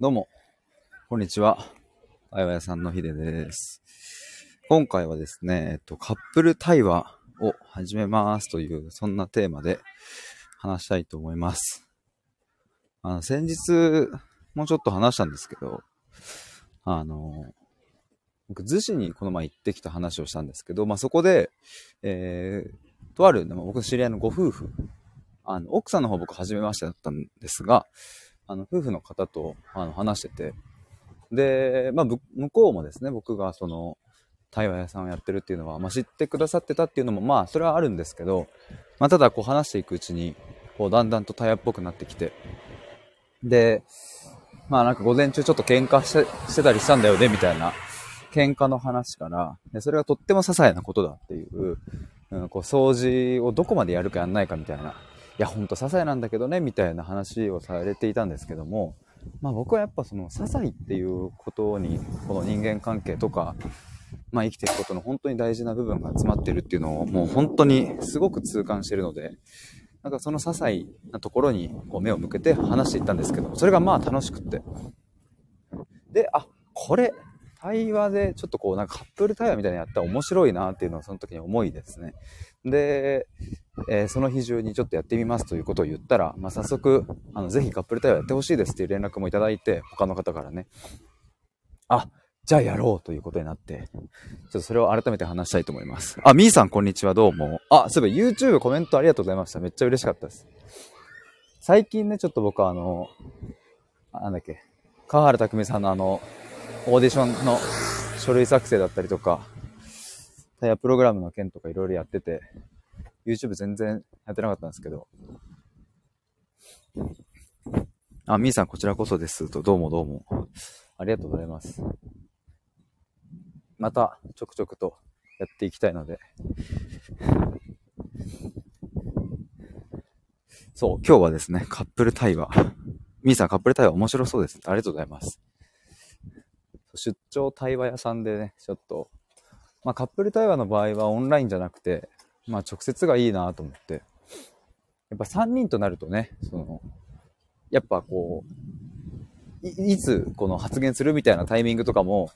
どうも、こんにちは。あやわやさんのひでです。今回はですね、えっと、カップル対話を始めますという、そんなテーマで話したいと思います。あの、先日、もうちょっと話したんですけど、あの、僕、逗子にこの前行ってきた話をしたんですけど、まあ、そこで、えー、とある、僕の知り合いのご夫婦、あの、奥さんの方僕初めましてだったんですが、あの、夫婦の方とあの話してて、で、まあ、向こうもですね、僕がその、対話屋さんをやってるっていうのは、まあ、知ってくださってたっていうのも、まあ、それはあるんですけど、まあ、ただ、こう話していくうちに、こう、だんだんと対話っぽくなってきて、で、まあ、なんか午前中ちょっと喧嘩してしてたりしたんだよね、みたいな、喧嘩の話から、でそれがとっても些細なことだっていう、うん、こう、掃除をどこまでやるかやんないかみたいな、や、ほんと些細なんだけどね、みたいな話をされていたんですけども、まあ僕はやっぱその些細っていうことに、この人間関係とか、まあ生きていくことの本当に大事な部分が詰まってるっていうのをもう本当にすごく痛感してるので、なんかその些細なところにこう目を向けて話していったんですけど、それがまあ楽しくって。で、あ、これ、対話でちょっとこうなんかカップル対話みたいなのやったら面白いなっていうのをその時に思いですね。で、えーその日中にちょっとやってみますということを言ったら、まあ、早速、あの、ぜひカップル対話やってほしいですっていう連絡もいただいて、他の方からね。あ、じゃあやろうということになって、ちょっとそれを改めて話したいと思います。あ、みーさんこんにちは、どうも。あ、そういえば YouTube コメントありがとうございました。めっちゃ嬉しかったです。最近ね、ちょっと僕はあの、なんだっけ、川原拓実さんのあの、オーディションの書類作成だったりとか、タイヤプログラムの件とかいろいろやってて、YouTube 全然やってなかったんですけど。あ、みーさんこちらこそです。と、どうもどうも。ありがとうございます。また、ちょくちょくとやっていきたいので。そう、今日はですね、カップル対話。みーさんカップル対話面白そうです。ありがとうございます。出張対話屋さんでね、ちょっと、まあカップル対話の場合はオンラインじゃなくて、まあ直接がいいなと思って。やっぱ3人となるとね、その、やっぱこう、いつこの発言するみたいなタイミングとかも、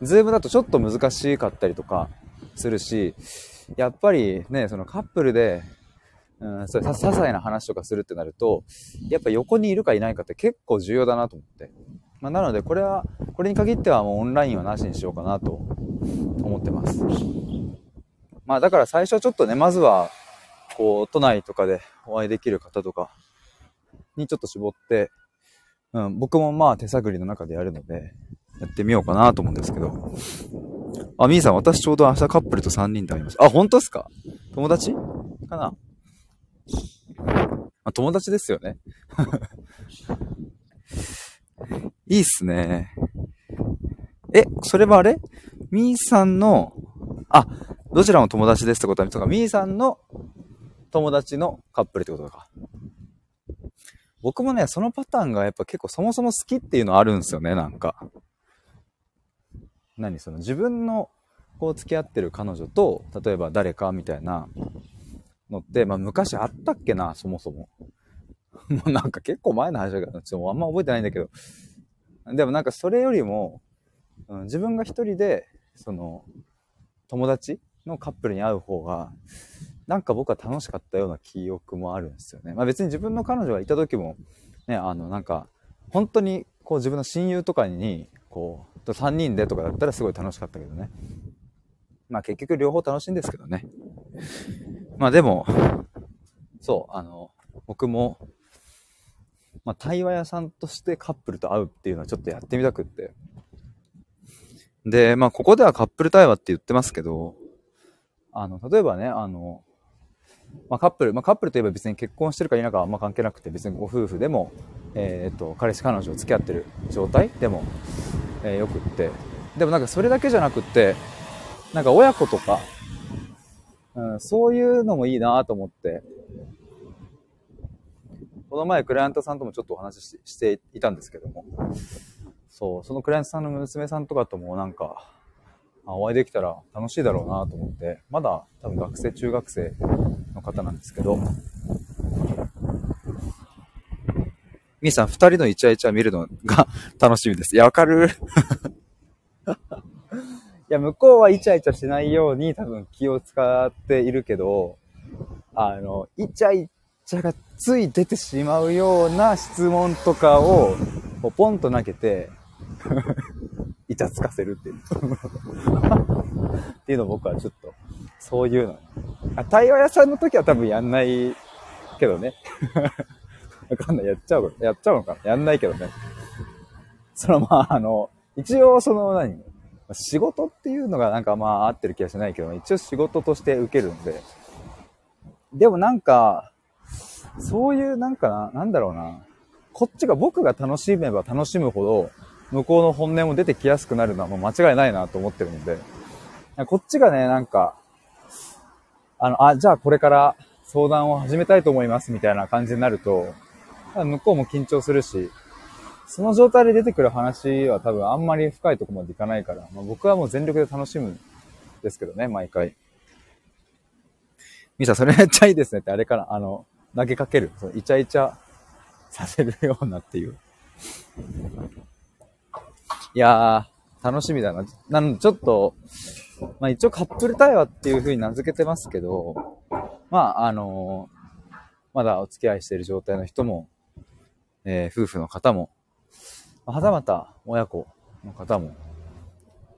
ズームだとちょっと難しかったりとかするし、やっぱりね、そのカップルで、うん、そういう些細な話とかするってなると、やっぱ横にいるかいないかって結構重要だなと思って。まあ、なので、これは、これに限ってはもうオンラインはなしにしようかなと思ってます。まあだから最初はちょっとね、まずは、こう、都内とかでお会いできる方とかにちょっと絞って、うん、僕もまあ手探りの中でやるので、やってみようかなと思うんですけど。あ、みーさん、私ちょうど明日カップルと3人で会います。あ、本当ですか？友達？かな？あ、友達ですよね。いいっすね。え、それはあれ？みーさんの、あ、どちらも友達ですってことは、とか、みーさんの友達のカップルってことか。僕もね、そのパターンがやっぱ結構そもそも好きっていうのあるんですよね、なんか。何？その自分のこう付き合ってる彼女と、例えば誰かみたいなのって、まあ昔あったっけな、そもそも。もうなんか結構前の話だから、ちょっとあんま覚えてないんだけど。でもなんかそれよりも、うん、自分が一人で、その、友達のカップルに会う方が、なんか僕は楽しかったような記憶もあるんですよね。まあ別に自分の彼女がいた時も、ね、あのなんか、本当にこう自分の親友とかに、こう、3人でとかだったらすごい楽しかったけどね。まあ結局両方楽しいんですけどね。まあでも、そう、あの、僕も、まあ対話屋さんとしてカップルと会うっていうのはちょっとやってみたくって。で、まあここではカップル対話って言ってますけど、あの、例えばね、あの、まあ、カップル、まあ、カップルといえば別に結婚してるか否かはあんま関係なくて、別にご夫婦でも、えーっと、彼氏彼女を付き合ってる状態でも、えーよくって。でもなんかそれだけじゃなくって、なんか親子とか、うん、そういうのもいいなと思って、この前クライアントさんともちょっとお話ししていたんですけども、そう、そのクライアントさんの娘さんとかともなんか、お会いできたら楽しいだろうなと思って、まだ多分学生、中学生の方なんですけど、みーさん、二人のイチャイチャ見るのが 楽しみです。いや、わかる いや、向こうはイチャイチャしないように多分気を使っているけど、あの、イチャイチャがつい出てしまうような質問とかを、ポンと投げて、イチャつかせるっていう。っていうの僕はちょっと、そういうの。あ、対話屋さんの時は多分やんないけどね。わかんない。やっちゃう、やっちゃうのかなやんないけどね。そのまあ、あの、一応その何？仕事っていうのがなんかまあ合ってる気がしないけど、一応仕事として受けるんで。でもなんか、そういうなんかな、なんだろうな。こっちが僕が楽しめば楽しむほど、向こうの本音も出てきやすくなるのはもう間違いないなと思ってるので、こっちがね、なんか、あの、あ、じゃあこれから相談を始めたいと思いますみたいな感じになると、向こうも緊張するし、その状態で出てくる話は多分あんまり深いとこまでいかないから、まあ、僕はもう全力で楽しむんですけどね、毎回。ミサ、それめっちゃいいですねってあれから、あの、投げかける。そのイチャイチャさせるようなっていう。いやー、楽しみだな。なので、ちょっと、まあ一応カップル対話っていう風に名付けてますけど、まああのー、まだお付き合いしている状態の人も、えー、夫婦の方も、はたまた親子の方も、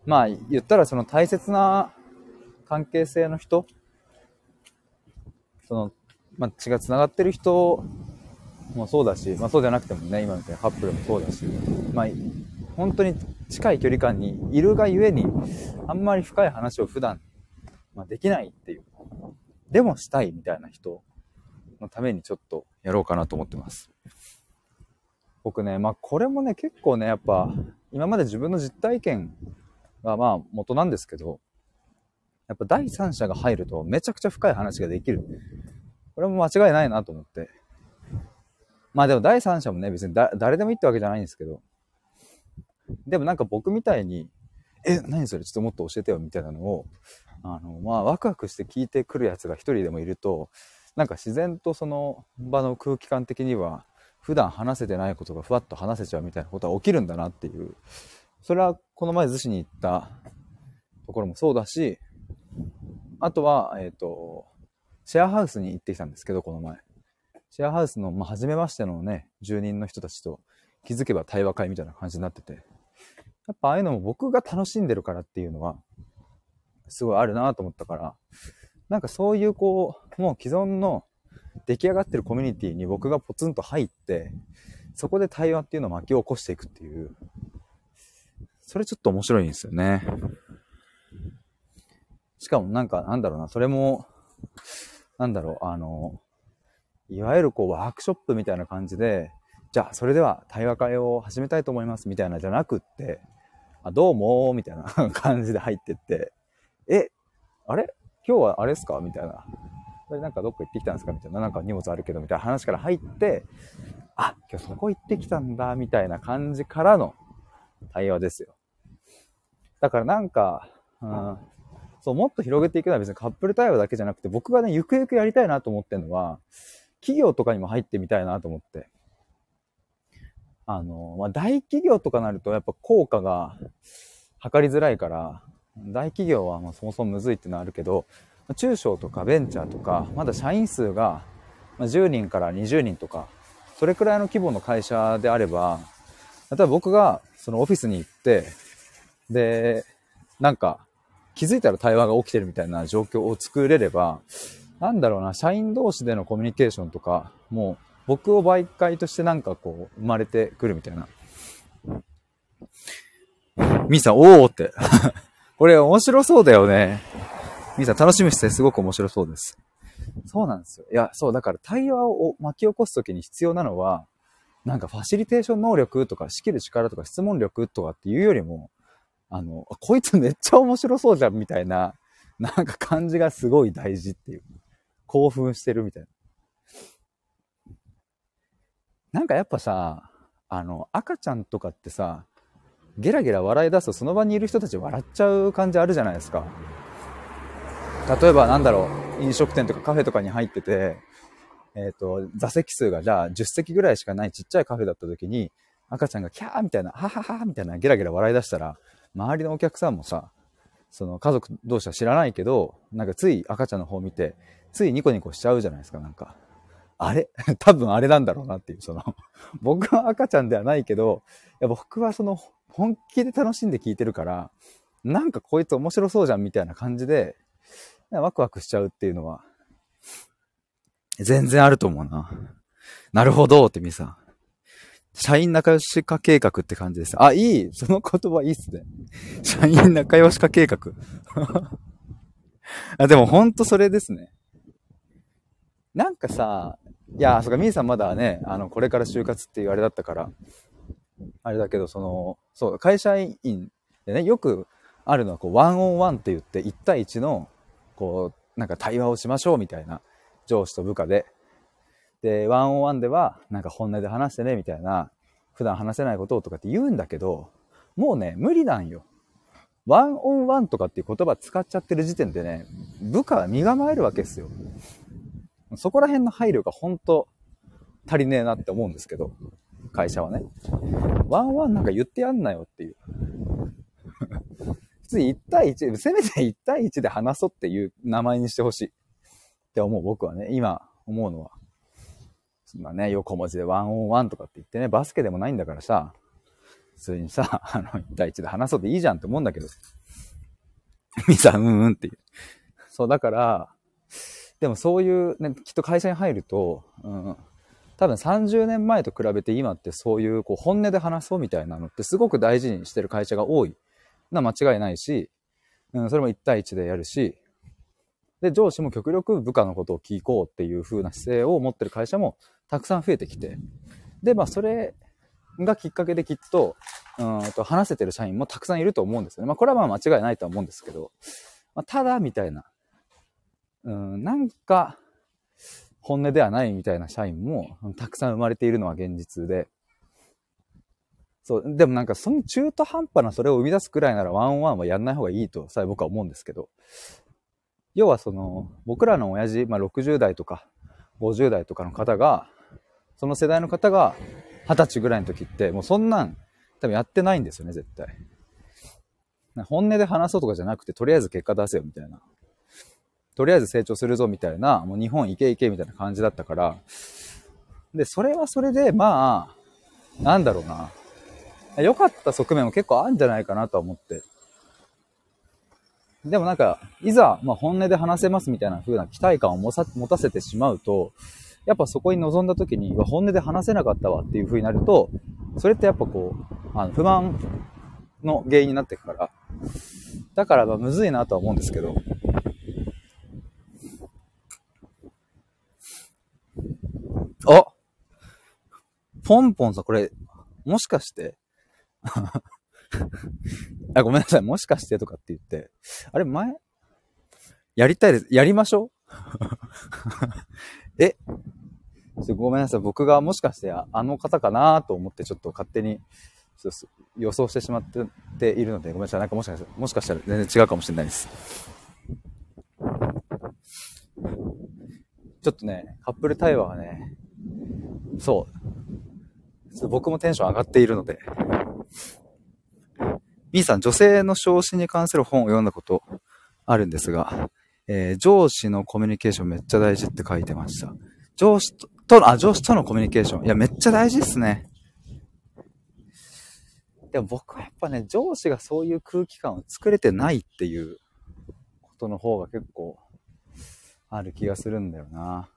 まあ言ったらその大切な関係性の人、その、まあ、血が繋がってる人もそうだし、まあそうじゃなくてもね、今みたいなカップルもそうだし、まあ本当に近い距離感にいるがゆえに、あんまり深い話を普段、まあ、できないっていう。でもしたいみたいな人のためにちょっとやろうかなと思ってます。僕ね、まあこれもね、結構ね、やっぱ、今まで自分の実体験がまあ元なんですけど、やっぱ第三者が入るとめちゃくちゃ深い話ができる。これも間違いないなと思って。まあでも第三者もね、別に誰でもいいってわけじゃないんですけど、でもなんか僕みたいに、え、何それちょっともっと教えてよみたいなのを、あの、まあ、ワクワクして聞いてくるやつが一人でもいると、なんか自然とその場の空気感的には、普段話せてないことがふわっと話せちゃうみたいなことは起きるんだなっていう。それはこの前逗子に行ったところもそうだし、あとは、えっ、ー、と、シェアハウスに行ってきたんですけど、この前。シェアハウスの、まあ、初めましてのね、住人の人たちと気づけば対話会みたいな感じになってて、やっぱああいうのも僕が楽しんでるからっていうのは、すごいあるなと思ったから、なんかそういうこう、もう既存の出来上がってるコミュニティに僕がポツンと入って、そこで対話っていうのを巻き起こしていくっていう、それちょっと面白いんですよね。しかもなんか、なんだろうな、それも、なんだろう、あの、いわゆるこうワークショップみたいな感じで、じゃあそれでは対話会を始めたいと思いますみたいなじゃなくって、あどうもみたいな 感じで入ってって、え、あれ？今日はあれっすか？みたいな。それなんかどっか行ってきたんですか？みたいな。なんか荷物あるけどみたいな話から入って、あ、今日そこ行ってきたんだみたいな感じからの対話ですよ。だからなんか、うん、そう、もっと広げていくのは別にカップル対話だけじゃなくて、僕がね、ゆくゆくやりたいなと思ってるのは、企業とかにも入ってみたいなと思って。あの、まあ、大企業とかなるとやっぱ効果が測りづらいから、大企業はまそもそもむずいっていうのはあるけど、中小とかベンチャーとか、まだ社員数が10人から20人とか、それくらいの規模の会社であれば、例えば僕がそのオフィスに行って、で、なんか気づいたら対話が起きてるみたいな状況を作れれば、なんだろうな、社員同士でのコミュニケーションとか、もう僕を媒介としてなんかこう、生まれてくるみたいな。ミーさん、おーって。これ面白そうだよね。ミーさん、楽しみにしてすごく面白そうです。そうなんですよ。いや、そう、だから対話を巻き起こすときに必要なのは、なんかファシリテーション能力とか仕切る力とか質問力とかっていうよりも、あの、こいつめっちゃ面白そうじゃんみたいな、なんか感じがすごい大事っていう。興奮してるみたいな。なんかやっぱさ、あの、赤ちゃんとかってさ、ゲラゲラ笑い出すとその場にいる人たち笑っちゃう感じあるじゃないですか。例えばなんだろう、飲食店とかカフェとかに入ってて、えっ、と、座席数がじゃあ10席ぐらいしかないちっちゃいカフェだった時に、赤ちゃんがキャーみたいな、はははみたいなゲラゲラ笑い出したら、周りのお客さんもさ、その家族同士は知らないけど、なんかつい赤ちゃんの方を見て、ついニコニコしちゃうじゃないですか、なんか。あれ？多分あれなんだろうなっていう、その 僕は赤ちゃんではないけど、いや僕はその、本気で楽しんで聞いてるから、なんかこいつ面白そうじゃんみたいな感じで、ワクワクしちゃうっていうのは、全然あると思うな。なるほどってみさ。社員仲良し化計画って感じです。あ、いいその言葉いいっすね。社員仲良し化計画。あでもほんとそれですね。なんかさ、いや、そっか、みーさんまだね、あの、これから就活っていうあれだったから、あれだけど、その、そう、会社員でね、よくあるのは、こう、ワンオンワンって言って、1対1の、こう、なんか対話をしましょうみたいな、上司と部下で。で、ワンオンワンでは、なんか本音で話してね、みたいな、普段話せないことをとかって言うんだけど、もうね、無理なんよ。ワンオンワンとかっていう言葉使っちゃってる時点でね、部下は身構えるわけですよ。そこら辺の配慮が本当足りねえなって思うんですけど、会社はね。ワンワンなんか言ってやんなよっていう。普通1対1、せめて1対1で話そうっていう名前にしてほしい。って思う僕はね、今思うのは。そんなね、横文字でワンオンワンとかって言ってね、バスケでもないんだからさ、普通にさ、あの、1対1で話そうでいいじゃんって思うんだけど、みさん、うんうんっていう。そう、だから、でもそういうね、きっと会社に入ると、うん、多分30年前と比べて今ってそういうこう本音で話そうみたいなのってすごく大事にしてる会社が多い。な間違いないし、うん、それも1対1でやるし、で、上司も極力部下のことを聞こうっていう風な姿勢を持ってる会社もたくさん増えてきて、で、まあそれがきっかけできっと、うんと話せてる社員もたくさんいると思うんですよね。まあこれはまあ間違いないとは思うんですけど、まあ、ただみたいな、うん、なんか本音ではないみたいな社員もたくさん生まれているのは現実で、そう、でもなんかその中途半端なそれを生み出すくらいならワンオンワンはやんない方がいいとさえ僕は思うんですけど、要はその、僕らの親父、まあ、60代とか50代とかの方が、その世代の方が20歳ぐらいの時って、もうそんなん多分やってないんですよね、絶対。本音で話そうとかじゃなくて、とりあえず結果出せよみたいな。とりあえず成長するぞみたいな、もう日本行け行けみたいな感じだったから、で、それはそれで、まあ、なんだろうな。良かった側面も結構あるんじゃないかなとは思って。でもなんか、いざ、まあ、本音で話せますみたいな風な期待感を持たせてしまうと、やっぱそこに臨んだ時に、本音で話せなかったわっていう風になると、それってやっぱこう、あの不満の原因になっていくから、だからまあむずいなとは思うんですけど、あポンポンさん、これ、もしかして？あ、ごめんなさい。もしかしてとかって言って。あれ、前？やりたいです。やりましょう？え？ごめんなさい。僕がもしかしてあの方かなと思ってちょっと勝手に予想してしまっているので、ごめんなさい。なんかもしかしたら、もしかしたら全然違うかもしれないです。ちょっとね、カップル対話はね、そう。僕もテンション上がっているので、B さん、女性の昇進に関する本を読んだことあるんですが、えー、上司のコミュニケーションめっちゃ大事って書いてました。上司と、あ、上司とのコミュニケーション。いや、めっちゃ大事っすね。でも僕はやっぱね、上司がそういう空気感を作れてないっていうことの方が結構ある気がするんだよな。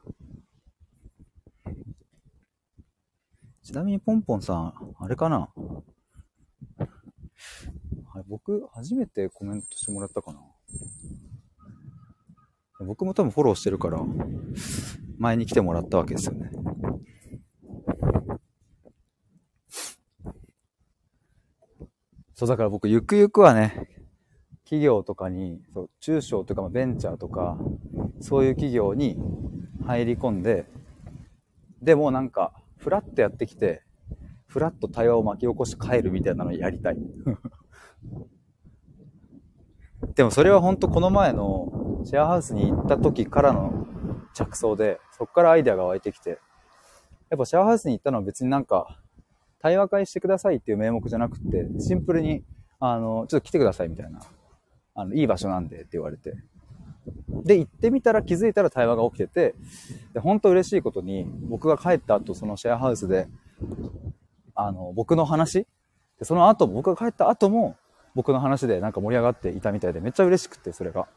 ちなみにポンポンさん、あれかな？はい、僕、初めてコメントしてもらったかな？僕も多分フォローしてるから、前に来てもらったわけですよね。そう、だから僕、ゆくゆくはね、企業とかに、そう、中小というか、ベンチャーとか、そういう企業に入り込んで、でもなんか、フラッとやってきて、フラッと対話を巻き起こして帰るみたいなのやりたい。でもそれは本当この前のシェアハウスに行った時からの着想で、そこからアイデアが湧いてきて、やっぱシェアハウスに行ったのは別になんか、対話会してくださいっていう名目じゃなくて、シンプルに、あの、ちょっと来てくださいみたいな、あの、いい場所なんでって言われて。で、行ってみたら気づいたら対話が起きてて、で、本当嬉しいことに、僕が帰った後、そのシェアハウスで、あの、僕の話で、その後、僕が帰った後も、僕の話でなんか盛り上がっていたみたいで、めっちゃ嬉しくて、それが。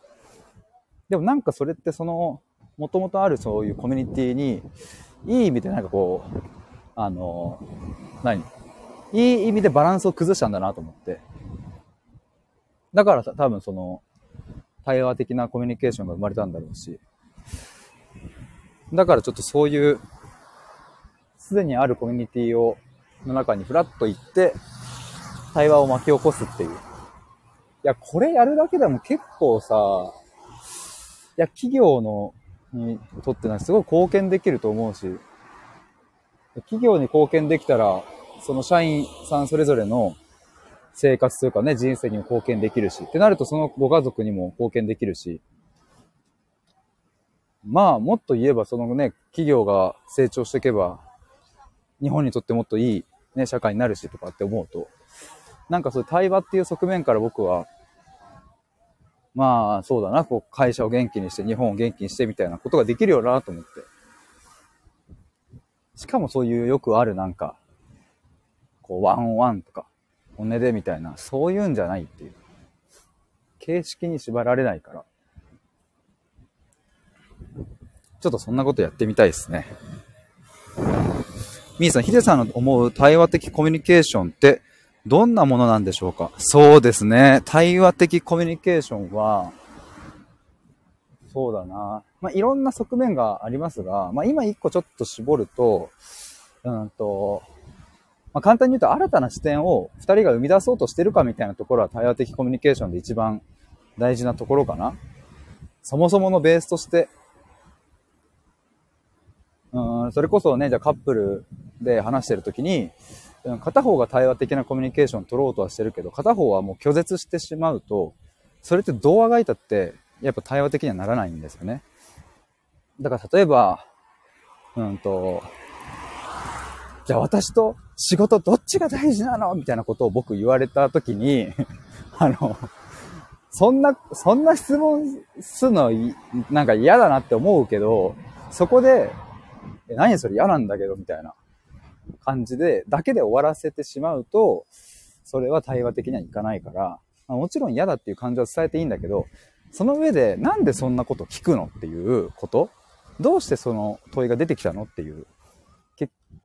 でもなんかそれってその、もともとあるそういうコミュニティに、いい意味でなんかこう、あの、何いい意味でバランスを崩したんだなと思って。だから、多分その、対話的なコミュニケーションが生まれたんだろうし。だからちょっとそういう、すでにあるコミュニティを、の中にフラッと行って、対話を巻き起こすっていう。いや、これやるだけでも結構さ、いや、企業の、にとってはすごい貢献できると思うし、企業に貢献できたら、その社員さんそれぞれの生活というかね、人生にも貢献できるし、ってなるとそのご家族にも貢献できるし、まあ、もっと言えばそのね、企業が成長していけば、日本にとってもっといいね、社会になるしとかって思うと、なんかそういう対話っていう側面から僕は、まあ、そうだな、こう、会社を元気にして、日本を元気にしてみたいなことができるよなと思って。しかもそういうよくあるなんか、こう、ワンオンワンとか、骨でみたいな、そういうんじゃないっていう。形式に縛られないから。ちょっとそんなことやってみたいですね。みーさん、ヒデさんの思う対話的コミュニケーションってどんなものなんでしょうか？そうですね。対話的コミュニケーションは、そうだな。まあ、いろんな側面がありますが、まあ、今一個ちょっと絞ると、うんと、まあ、簡単に言うと新たな視点を二人が生み出そうとしてるかみたいなところは対話的コミュニケーションで一番大事なところかな。そもそものベースとして、うん、それこそね、じゃあカップルで話してるときに、片方が対話的なコミュニケーションを取ろうとはしてるけど、片方はもう拒絶してしまうと、それってどうあがいたって、やっぱ対話的にはならないんですよね。だから例えば、うんと、じゃあ私と仕事どっちが大事なの？みたいなことを僕言われた時に あの、そんな、そんな質問すの、なんか嫌だなって思うけど、そこで、え、何それ嫌なんだけど、みたいな感じで、だけで終わらせてしまうと、それは対話的にはいかないから、ま、もちろん嫌だっていう感情を伝えていいんだけど、その上で、なんでそんなこと聞くのっていうこと？どうしてその問いが出てきたのっていう。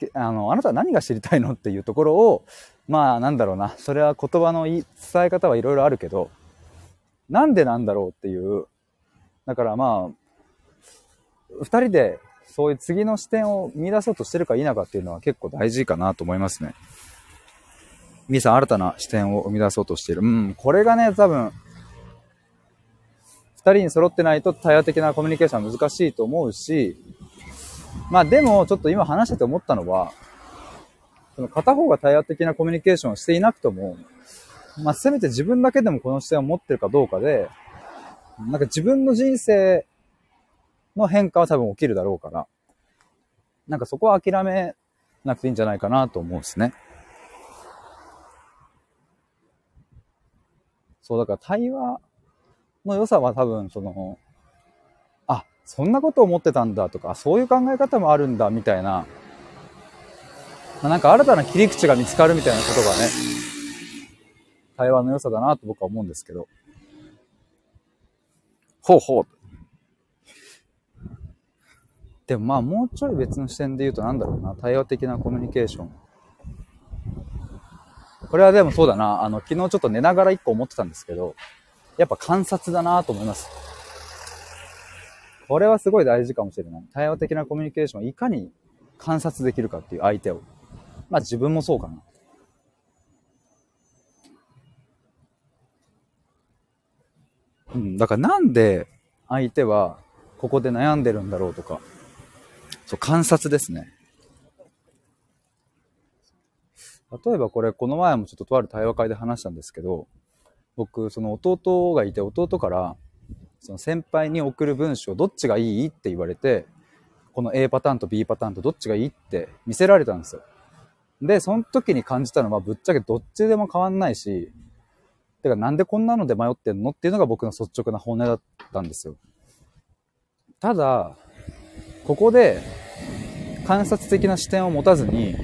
けあの、あなたは何が知りたいのっていうところを、まあなんだろうな。それは言葉の伝え方はいろいろあるけど、なんでなんだろうっていう。だからまあ、二人でそういう次の視点を見出そうとしてるか否かっていうのは結構大事かなと思いますね。みーさん、新たな視点を生み出そうとしている。うん、これがね、多分、二人に揃ってないと対話的なコミュニケーションは難しいと思うし、まあでも、ちょっと今話してて思ったのは、その片方が対話的なコミュニケーションをしていなくとも、まあせめて自分だけでもこの視点を持ってるかどうかで、なんか自分の人生の変化は多分起きるだろうから、なんかそこは諦めなくていいんじゃないかなと思うんですね。そう、だから対話の良さは多分その、そんなこと思ってたんだとか、そういう考え方もあるんだみたいな、なんか新たな切り口が見つかるみたいなことがね、対話の良さだなと僕は思うんですけど。ほうほう。でもまあもうちょい別の視点で言うとなんだろうな、対話的なコミュニケーション。これはでもそうだな、あの、昨日ちょっと寝ながら一個思ってたんですけど、やっぱ観察だなと思います。これはすごい大事かもしれない。対話的なコミュニケーションをいかに観察できるかっていう相手を。まあ自分もそうかな。うん、だからなんで相手はここで悩んでるんだろうとか、そう、観察ですね。例えばこれ、この前もちょっととある対話会で話したんですけど、僕、その弟がいて、弟から、その先輩に送る文章どっちがいいって言われて、この A パターンと B パターンとどっちがいいって見せられたんですよ。で、その時に感じたのはぶっちゃけどっちでも変わんないし、てかなんでこんなので迷ってんのっていうのが僕の率直な本音だったんですよ。ただ、ここで観察的な視点を持たずに、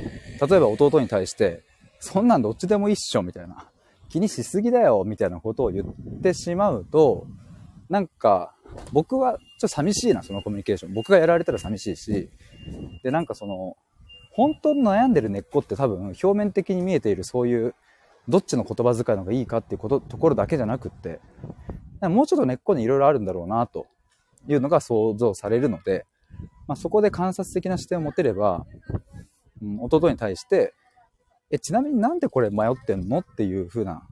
例えば弟に対して、そんなんどっちでもいいっしょみたいな。気にしすぎだよみたいなことを言ってしまうと、なんか、僕はちょっと寂しいな、そのコミュニケーション。僕がやられたら寂しいし、で、なんかその、本当に悩んでる根っこって多分表面的に見えているそういう、どっちの言葉遣いの方がいいかっていうこと、ところだけじゃなくって、もうちょっと根っこにいろいろあるんだろうな、というのが想像されるので、まあ、そこで観察的な視点を持てれば、うん、弟に対して、え、ちなみになんでこれ迷ってんの？っていう風な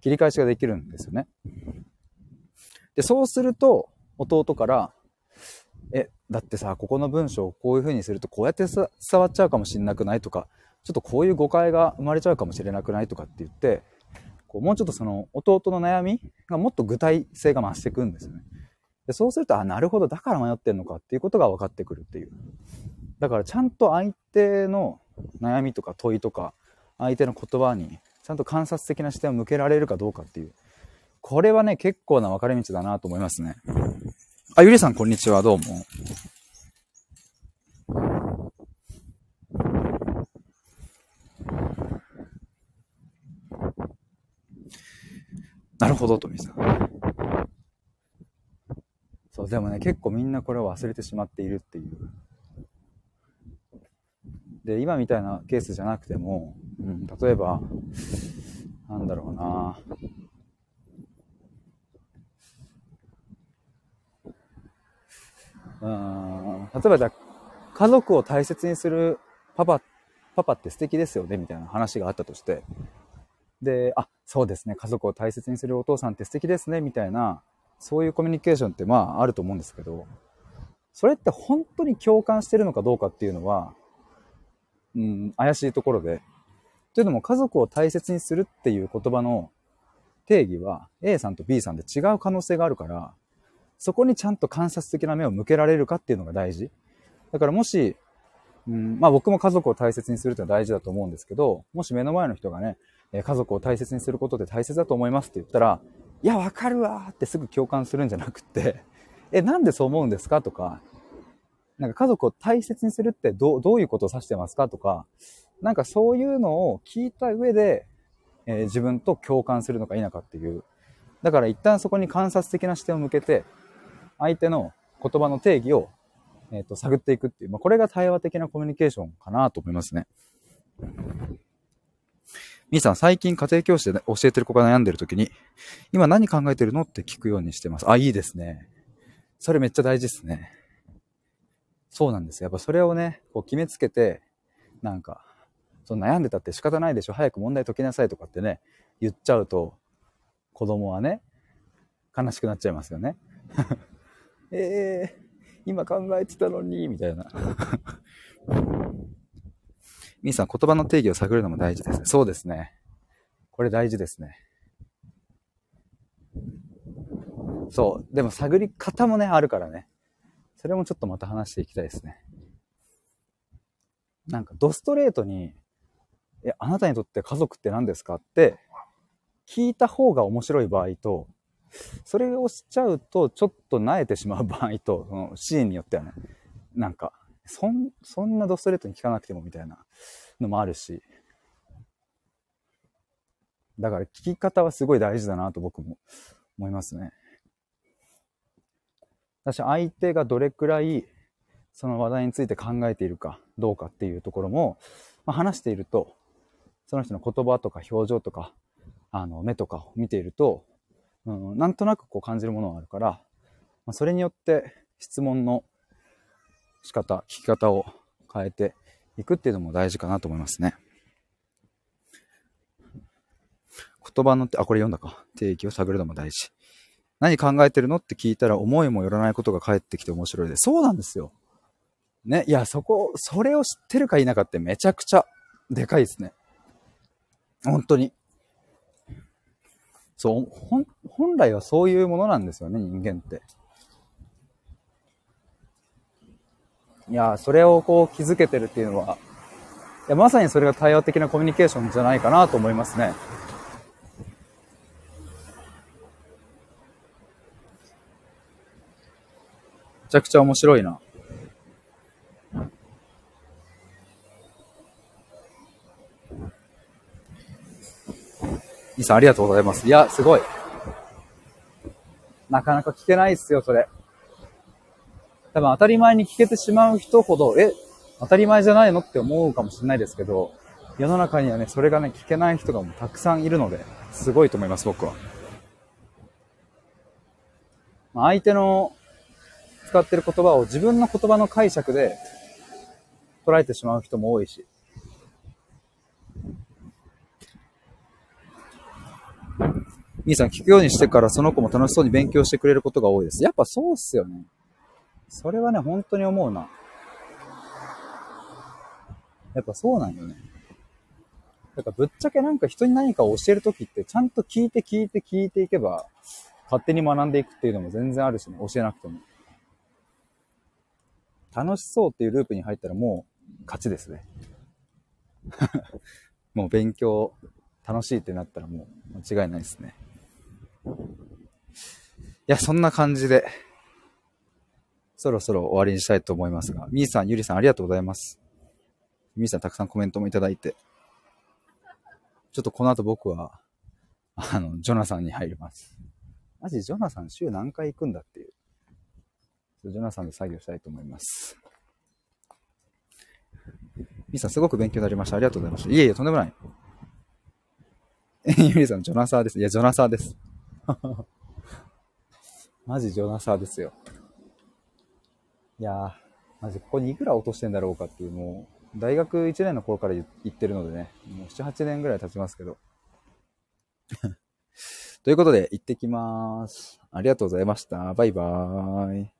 切り返しができるんですよね。で、そうすると、弟から、え、だってさ、ここの文章をこういう風にするとこうやって伝わっちゃうかもしんなくないとか、ちょっとこういう誤解が生まれちゃうかもしれなくないとかって言って、こうもうちょっとその弟の悩みがもっと具体性が増していくんですよね。でそうすると、あ、なるほど、だから迷ってんのかっていうことが分かってくるっていう。だからちゃんと相手の悩みとか問いとか、相手の言葉にちゃんと観察的な視点を向けられるかどうかっていう。これはね、結構な分かれ道だなと思いますね。あ、ゆりさん、こんにちは。どうも。なるほど、とみさん。そう、でもね、結構みんなこれを忘れてしまっているっていう。で、今みたいなケースじゃなくても、うん、例えば、なんだろうなうん例えばじゃ家族を大切にするパパ、パパって素敵ですよねみたいな話があったとして、で、あ、そうですね、家族を大切にするお父さんって素敵ですねみたいな、そういうコミュニケーションってまああると思うんですけど、それって本当に共感してるのかどうかっていうのは、うん、怪しいところで。というのも家族を大切にするっていう言葉の定義は A さんと B さんで違う可能性があるから、そこにちゃんと観察的な目を向けられるかっていうのが大事。だからもし、うん、まあ僕も家族を大切にするってのは大事だと思うんですけど、もし目の前の人がね、家族を大切にすることで大切だと思いますって言ったら、いや、わかるわーってすぐ共感するんじゃなくって、え、なんでそう思うんですかとか、なんか家族を大切にするってどうどういうことを指してますかとか、なんかそういうのを聞いた上で、えー、自分と共感するのか否かっていう。だから一旦そこに観察的な視点を向けて、相手の言葉の定義を、えーと、探っていくっていう、まあ、これが対話的なコミュニケーションかなと思いますね。みーさん、最近家庭教師で教えてる子が悩んでる時に、今何考えてるのって聞くようにしてます。あ、いいですね。それめっちゃ大事ですね。そうなんです。やっぱそれをね、こう決めつけて、なんか、その悩んでたって仕方ないでしょ。早く問題解きなさいとかってね、言っちゃうと、子供はね、悲しくなっちゃいますよね。ええー、今考えてたのに、みたいな。みーさん、言葉の定義を探るのも大事ですね。そうですね。これ大事ですね。そう。でも探り方もね、あるからね。それもちょっとまた話していきたいですね。なんか、ドストレートに、え、あなたにとって家族って何ですかって聞いた方が面白い場合と、それをしちゃうと、ちょっと萎えてしまう場合と、そのシーンによってはね、なんか、そん、そんなドストレートに聞かなくてもみたいなのもあるし、だから聞き方はすごい大事だなと僕も思いますね。私相手がどれくらいその話題について考えているかどうかっていうところも、まあ、話していると、その人の言葉とか表情とか、あの目とかを見ていると、うん、なんとなくこう感じるものがあるから、まあ、それによって質問の仕方、聞き方を変えていくっていうのも大事かなと思いますね。言葉のって、あ、これ読んだか。定義を探るのも大事。何考えてるのって聞いたら思いもよらないことが返ってきて面白いです。そうなんですよ。ね。いや、そこ、それを知ってるか否かってめちゃくちゃでかいですね。本当に。そう、本、本来はそういうものなんですよね、人間って。いや、それをこう気づけてるっていうのは、いや、まさにそれが対話的なコミュニケーションじゃないかなと思いますね。めちゃくちゃ面白いな。イさんありがとうございます。いや、すごい。なかなか聞けないっすよ、それ。多分当たり前に聞けてしまう人ほど、え、当たり前じゃないのって思うかもしれないですけど、世の中にはね、それがね、聞けない人がもうたくさんいるので、すごいと思います、僕は。相手の使ってる言葉を自分の言葉の解釈で捉えてしまう人も多いし。兄さん聞くようにしてからその子も楽しそうに勉強してくれることが多いです。やっぱそうっすよね。それはね、本当に思うな。やっぱそうなんよね。だからぶっちゃけなんか人に何かを教えるときってちゃんと聞いて聞いて聞いていけば勝手に学んでいくっていうのも全然あるしね、教えなくても。楽しそうっていうループに入ったらもう勝ちですね。もう勉強楽しいってなったらもう間違いないですね。いや、そんな感じで、そろそろ終わりにしたいと思いますが、みーさん、ゆりさんありがとうございます。みーさんたくさんコメントもいただいて、ちょっとこの後僕は、あの、ジョナサンに入ります。マジジョナサン週何回行くんだっていう。ジョナサンで作業したいと思います。みーさんすごく勉強になりました。ありがとうございました。いえいえ、とんでもない。ゆりさん、ジョナサーです。いや、ジョナサーです。マジジョナサーですよ。いやー、マジここにいくら落としてんだろうかっていう、もう、大学1年の頃から言ってるのでね、もう7、8年ぐらい経ちますけど。ということで、行ってきます。ありがとうございました。バイバーイ。